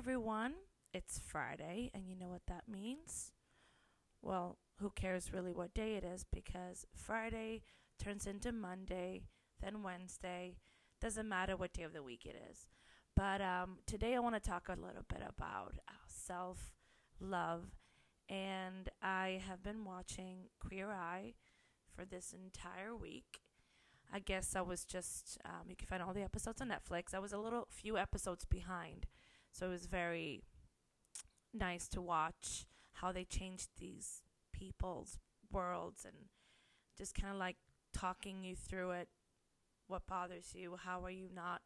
everyone. It's Friday, and you know what that means? Well, who cares really what day it is because Friday turns into Monday, then Wednesday. Doesn't matter what day of the week it is. But um, today I want to talk a little bit about uh, self love. And I have been watching Queer Eye for this entire week. I guess I was just, um, you can find all the episodes on Netflix. I was a little few episodes behind. So it was very nice to watch how they changed these people's worlds and just kind of like talking you through it. What bothers you? How are you not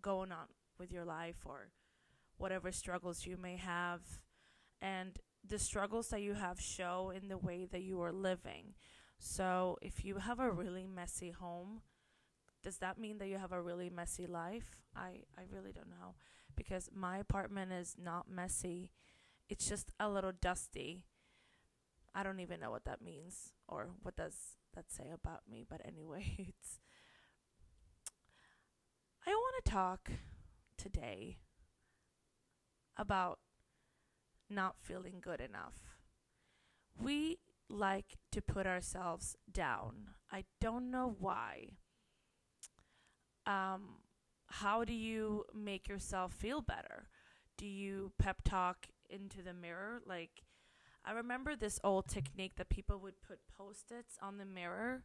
going on with your life or whatever struggles you may have? And the struggles that you have show in the way that you are living. So if you have a really messy home, does that mean that you have a really messy life? I, I really don't know because my apartment is not messy. It's just a little dusty. I don't even know what that means or what does that say about me, but anyway, it's I want to talk today about not feeling good enough. We like to put ourselves down. I don't know why. Um, how do you make yourself feel better? Do you pep talk into the mirror? Like, I remember this old technique that people would put post its on the mirror.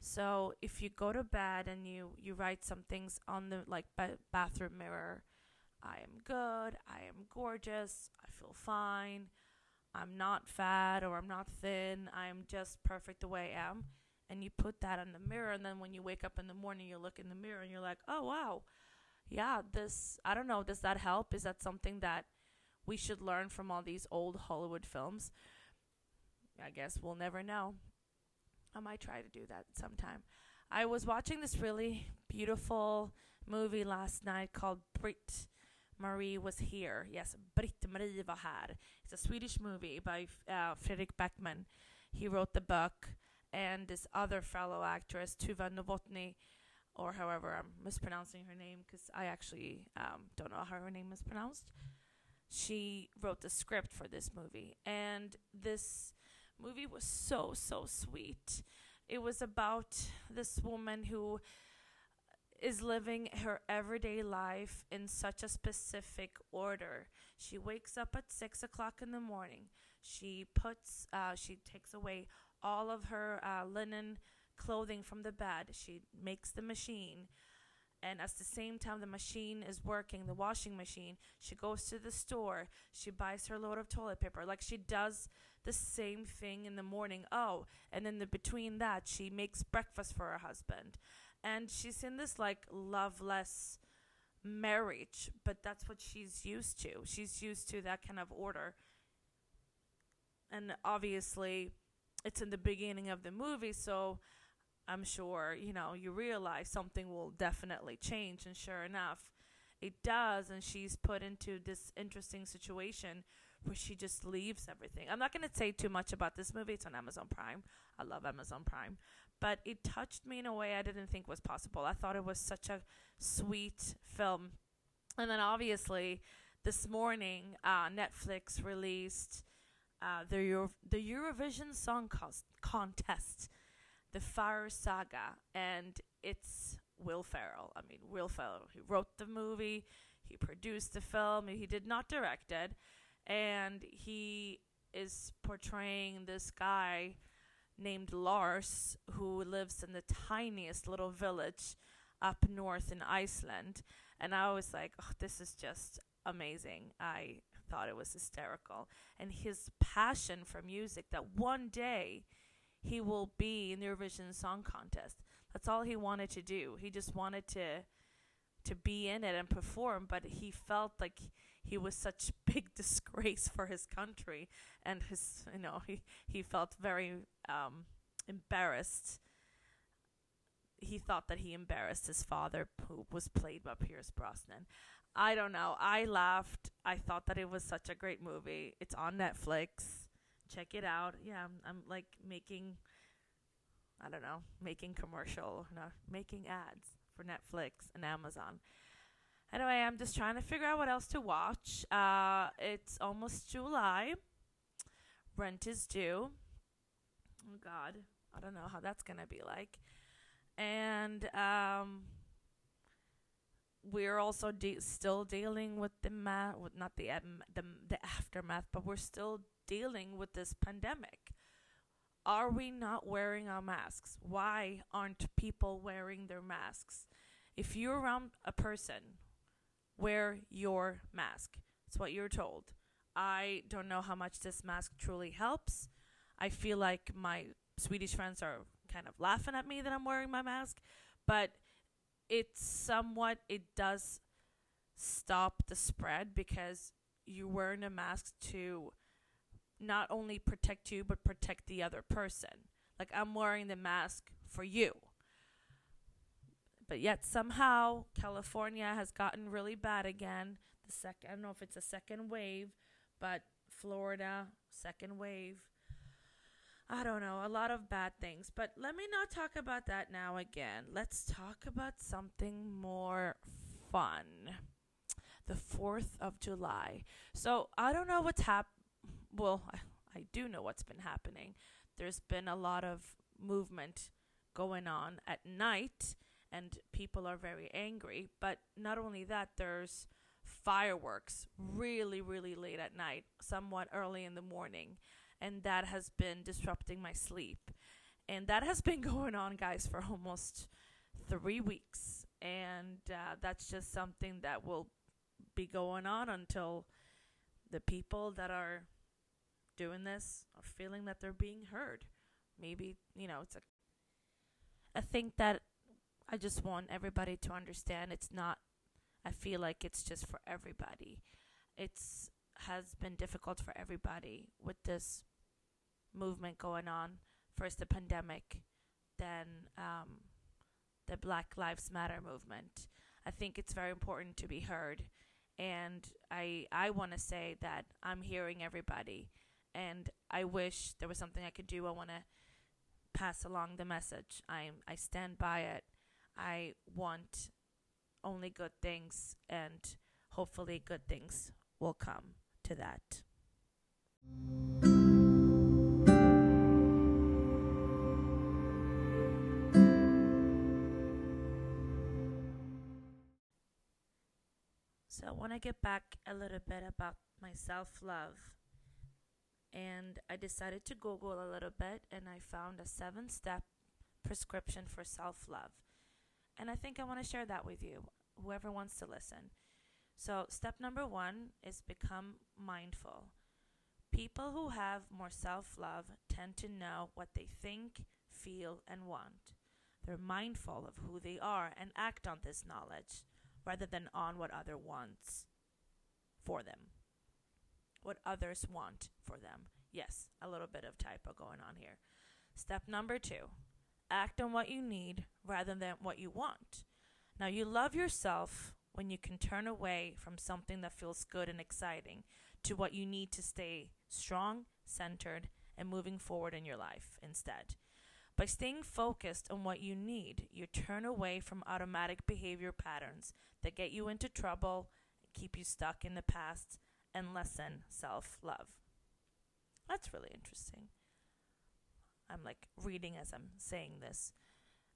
So if you go to bed and you, you write some things on the like ba- bathroom mirror, I am good, I am gorgeous, I feel fine, I'm not fat or I'm not thin, I am just perfect the way I am. And you put that in the mirror, and then when you wake up in the morning, you look in the mirror and you're like, oh wow, yeah, this, I don't know, does that help? Is that something that we should learn from all these old Hollywood films? I guess we'll never know. I might try to do that sometime. I was watching this really beautiful movie last night called Britt Marie was here. Yes, Britt Marie var här. It's a Swedish movie by uh, Fredrik Backman. He wrote the book, and this other fellow actress, Tuva Novotny, or however I'm mispronouncing her name because I actually um, don't know how her name is pronounced. She wrote the script for this movie, and this movie was so so sweet. It was about this woman who is living her everyday life in such a specific order. She wakes up at six o'clock in the morning. She puts, uh, she takes away all of her uh, linen clothing from the bed. She makes the machine. And at the same time, the machine is working, the washing machine, she goes to the store. She buys her load of toilet paper. Like she does the same thing in the morning. Oh, and then the between that, she makes breakfast for her husband and she's in this like loveless marriage, but that's what she's used to. She's used to that kind of order. And obviously, it's in the beginning of the movie, so I'm sure, you know, you realize something will definitely change. And sure enough, it does. And she's put into this interesting situation where she just leaves everything. I'm not going to say too much about this movie. It's on Amazon Prime. I love Amazon Prime but it touched me in a way I didn't think was possible. I thought it was such a sweet film. And then obviously, this morning, uh, Netflix released uh, the Euro- the Eurovision Song Contest, the Fire Saga, and it's Will Ferrell. I mean, Will Ferrell. He wrote the movie, he produced the film, he did not direct it, and he is portraying this guy named Lars who lives in the tiniest little village up north in Iceland. And I was like, oh, this is just amazing. I thought it was hysterical. And his passion for music that one day he will be in the Eurovision Song Contest. That's all he wanted to do. He just wanted to to be in it and perform, but he felt like he was such big disgrace for his country and his you know he he felt very um, embarrassed he thought that he embarrassed his father who was played by Pierce Brosnan I don't know I laughed I thought that it was such a great movie it's on Netflix check it out yeah I'm, I'm like making I don't know making commercial no making ads for Netflix and Amazon Anyway, I'm just trying to figure out what else to watch. Uh, it's almost July. Rent is due. Oh God, I don't know how that's gonna be like. And um, we're also de- still dealing with the ma- with not the, um, the the aftermath, but we're still dealing with this pandemic. Are we not wearing our masks? Why aren't people wearing their masks? If you're around a person, wear your mask. It's what you're told. I don't know how much this mask truly helps. I feel like my Swedish friends are kind of laughing at me that I'm wearing my mask, but it's somewhat, it does stop the spread because you're wearing a mask to not only protect you, but protect the other person. Like I'm wearing the mask for you. But yet somehow California has gotten really bad again. The second, I don't know if it's a second wave, but Florida, second wave. I don't know, a lot of bad things. But let me not talk about that now again. Let's talk about something more fun. The 4th of July. So I don't know what's hap well, I, I do know what's been happening. There's been a lot of movement going on at night and people are very angry, but not only that there's fireworks really really late at night, somewhat early in the morning, and that has been disrupting my sleep. And that has been going on guys for almost 3 weeks. And uh, that's just something that will be going on until the people that are doing this are feeling that they're being heard. Maybe, you know, it's a I think that I just want everybody to understand it's not I feel like it's just for everybody. It's has been difficult for everybody with this movement going on. First the pandemic, then um, the Black Lives Matter movement. I think it's very important to be heard, and I I want to say that I'm hearing everybody and I wish there was something I could do. I want to pass along the message. I I stand by it. I want only good things, and hopefully, good things will come to that. So, I want to get back a little bit about my self love and I decided to Google a little bit and I found a seven step prescription for self love. And I think I want to share that with you, whoever wants to listen. So, step number one is become mindful. People who have more self love tend to know what they think, feel, and want. They're mindful of who they are and act on this knowledge rather than on what other wants for them what others want for them. Yes, a little bit of typo going on here. Step number two act on what you need rather than what you want. Now, you love yourself when you can turn away from something that feels good and exciting to what you need to stay strong, centered, and moving forward in your life instead. By staying focused on what you need, you turn away from automatic behavior patterns that get you into trouble, keep you stuck in the past, and lessen self love. That's really interesting. I'm like reading as I'm saying this.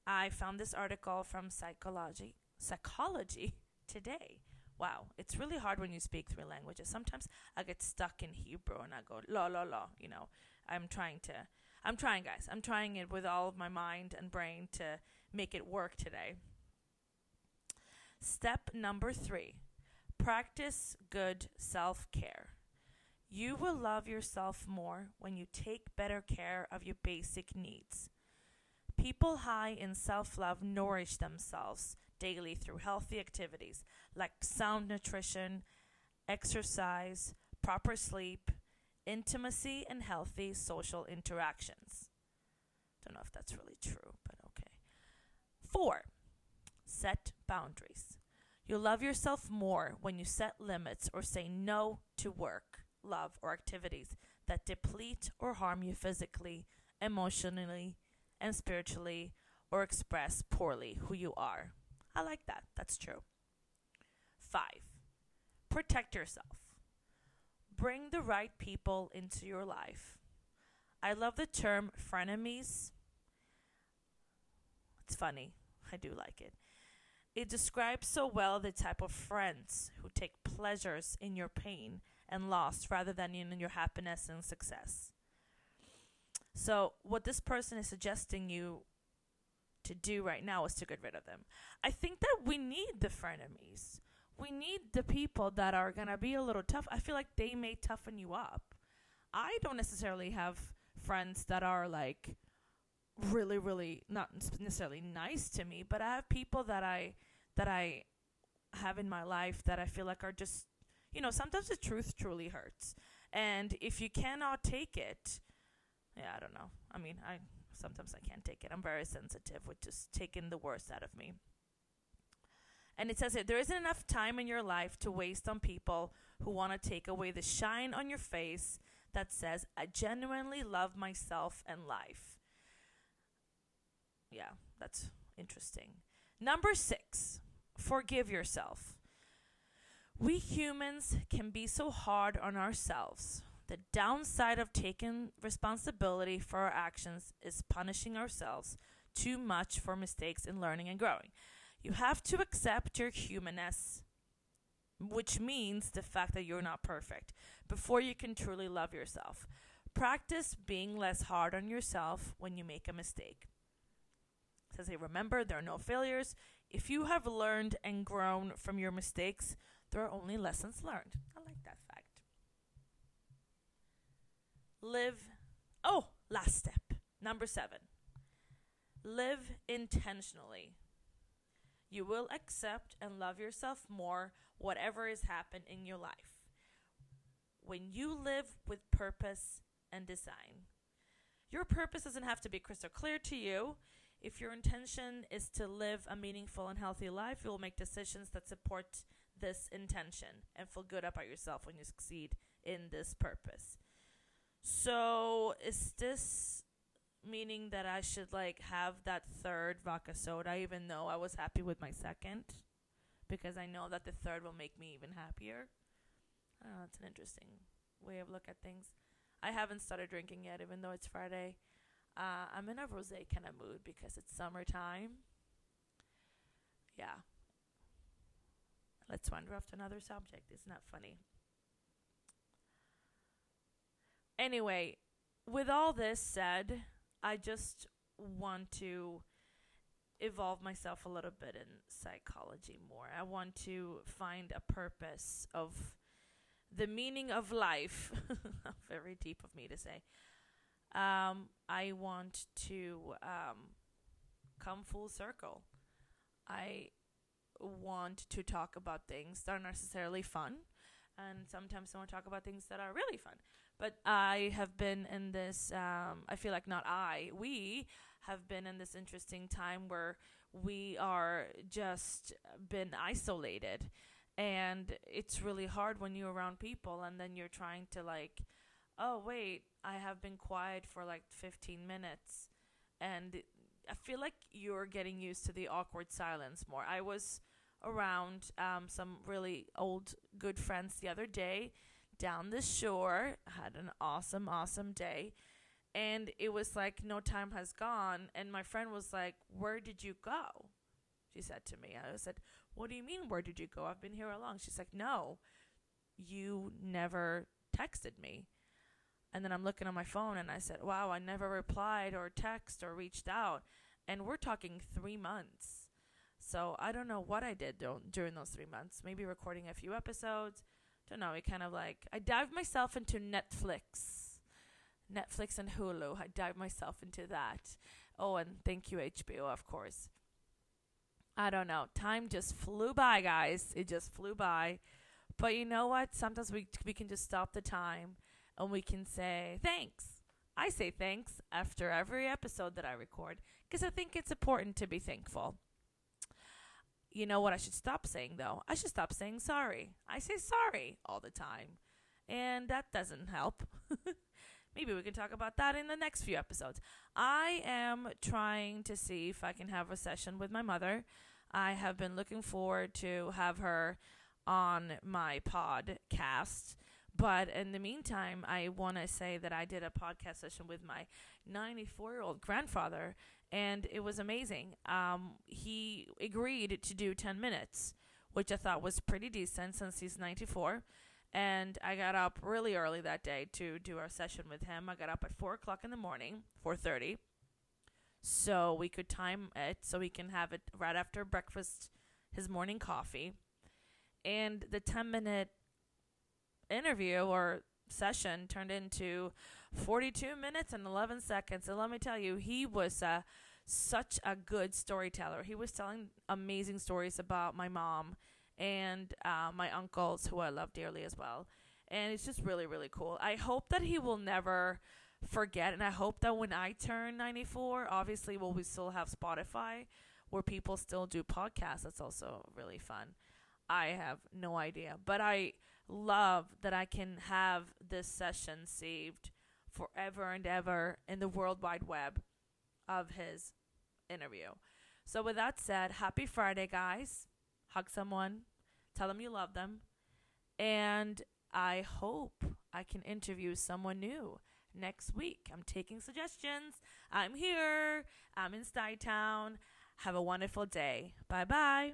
I found this article from Psychology Psychology Today. Wow, it's really hard when you speak three languages. Sometimes I get stuck in Hebrew and I go la la la, you know. I'm trying to I'm trying guys. I'm trying it with all of my mind and brain to make it work today. Step number 3 Practice good self care. You will love yourself more when you take better care of your basic needs. People high in self love nourish themselves daily through healthy activities like sound nutrition, exercise, proper sleep, intimacy, and healthy social interactions. Don't know if that's really true, but okay. Four, set boundaries. You'll love yourself more when you set limits or say no to work, love, or activities that deplete or harm you physically, emotionally, and spiritually, or express poorly who you are. I like that. That's true. Five, protect yourself. Bring the right people into your life. I love the term frenemies. It's funny. I do like it. It describes so well the type of friends who take pleasures in your pain and loss rather than in your happiness and success. So, what this person is suggesting you to do right now is to get rid of them. I think that we need the frenemies. We need the people that are going to be a little tough. I feel like they may toughen you up. I don't necessarily have friends that are like really really not necessarily nice to me, but I have people that I that I have in my life that I feel like are just you know, sometimes the truth truly hurts. And if you cannot take it, yeah, I don't know. I mean, I sometimes I can't take it. I'm very sensitive with just taking the worst out of me. And it says here, there isn't enough time in your life to waste on people who want to take away the shine on your face that says, I genuinely love myself and life. Yeah, that's interesting. Number six, forgive yourself. We humans can be so hard on ourselves. The downside of taking responsibility for our actions is punishing ourselves too much for mistakes in learning and growing. You have to accept your humanness, which means the fact that you're not perfect, before you can truly love yourself. Practice being less hard on yourself when you make a mistake. It says, hey, remember, there are no failures. If you have learned and grown from your mistakes, there are only lessons learned. I like that fact. Live. Oh, last step. Number seven. Live intentionally. You will accept and love yourself more, whatever has happened in your life. When you live with purpose and design, your purpose doesn't have to be crystal clear to you. If your intention is to live a meaningful and healthy life, you will make decisions that support this intention and feel good about yourself when you succeed in this purpose. So, is this meaning that I should like have that third vodka soda even though I was happy with my second? Because I know that the third will make me even happier. Don't it's an interesting way of look at things. I haven't started drinking yet, even though it's Friday. Uh, I'm in a rosé kind of mood because it's summertime. Yeah, Let's wander off to another subject. It's not funny. Anyway, with all this said, I just want to evolve myself a little bit in psychology more. I want to find a purpose of the meaning of life. Very deep of me to say. Um, I want to um, come full circle. I want to talk about things that are necessarily fun. And sometimes I want to talk about things that are really fun. But I have been in this, um, I feel like not I, we have been in this interesting time where we are just been isolated. And it's really hard when you're around people and then you're trying to like, oh, wait, I have been quiet for like 15 minutes. And I feel like you're getting used to the awkward silence more. I was around um, some really old good friends the other day down the shore. Had an awesome, awesome day. And it was like no time has gone. And my friend was like, Where did you go? She said to me. I said, What do you mean, where did you go? I've been here all along. She's like, No, you never texted me. And then I'm looking on my phone and I said, Wow, I never replied or text or reached out. And we're talking three months. So I don't know what I did during those three months. Maybe recording a few episodes. Don't know. It kind of like I dived myself into Netflix, Netflix and Hulu. I dived myself into that. Oh, and thank you HBO, of course. I don't know. Time just flew by, guys. It just flew by. But you know what? Sometimes we we can just stop the time and we can say thanks. I say thanks after every episode that I record because I think it's important to be thankful. You know what I should stop saying though? I should stop saying sorry. I say sorry all the time. And that doesn't help. Maybe we can talk about that in the next few episodes. I am trying to see if I can have a session with my mother. I have been looking forward to have her on my podcast. But in the meantime, I want to say that I did a podcast session with my 94 year old grandfather, and it was amazing. Um, he agreed to do 10 minutes, which I thought was pretty decent since he's 94. And I got up really early that day to do our session with him. I got up at 4 o'clock in the morning, 4.30, so we could time it so we can have it right after breakfast, his morning coffee. And the 10 minute interview or session turned into 42 minutes and 11 seconds. And let me tell you, he was uh, such a good storyteller. He was telling amazing stories about my mom and uh, my uncles, who I love dearly as well. And it's just really, really cool. I hope that he will never forget. And I hope that when I turn 94, obviously, well, we still have Spotify where people still do podcasts. That's also really fun. I have no idea. But I love that I can have this session saved forever and ever in the World Wide Web of his interview. So, with that said, happy Friday, guys. Hug someone, tell them you love them, and I hope I can interview someone new next week. I'm taking suggestions. I'm here. I'm in Stuytown. Have a wonderful day. Bye bye.